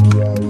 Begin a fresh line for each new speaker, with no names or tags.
Yeah.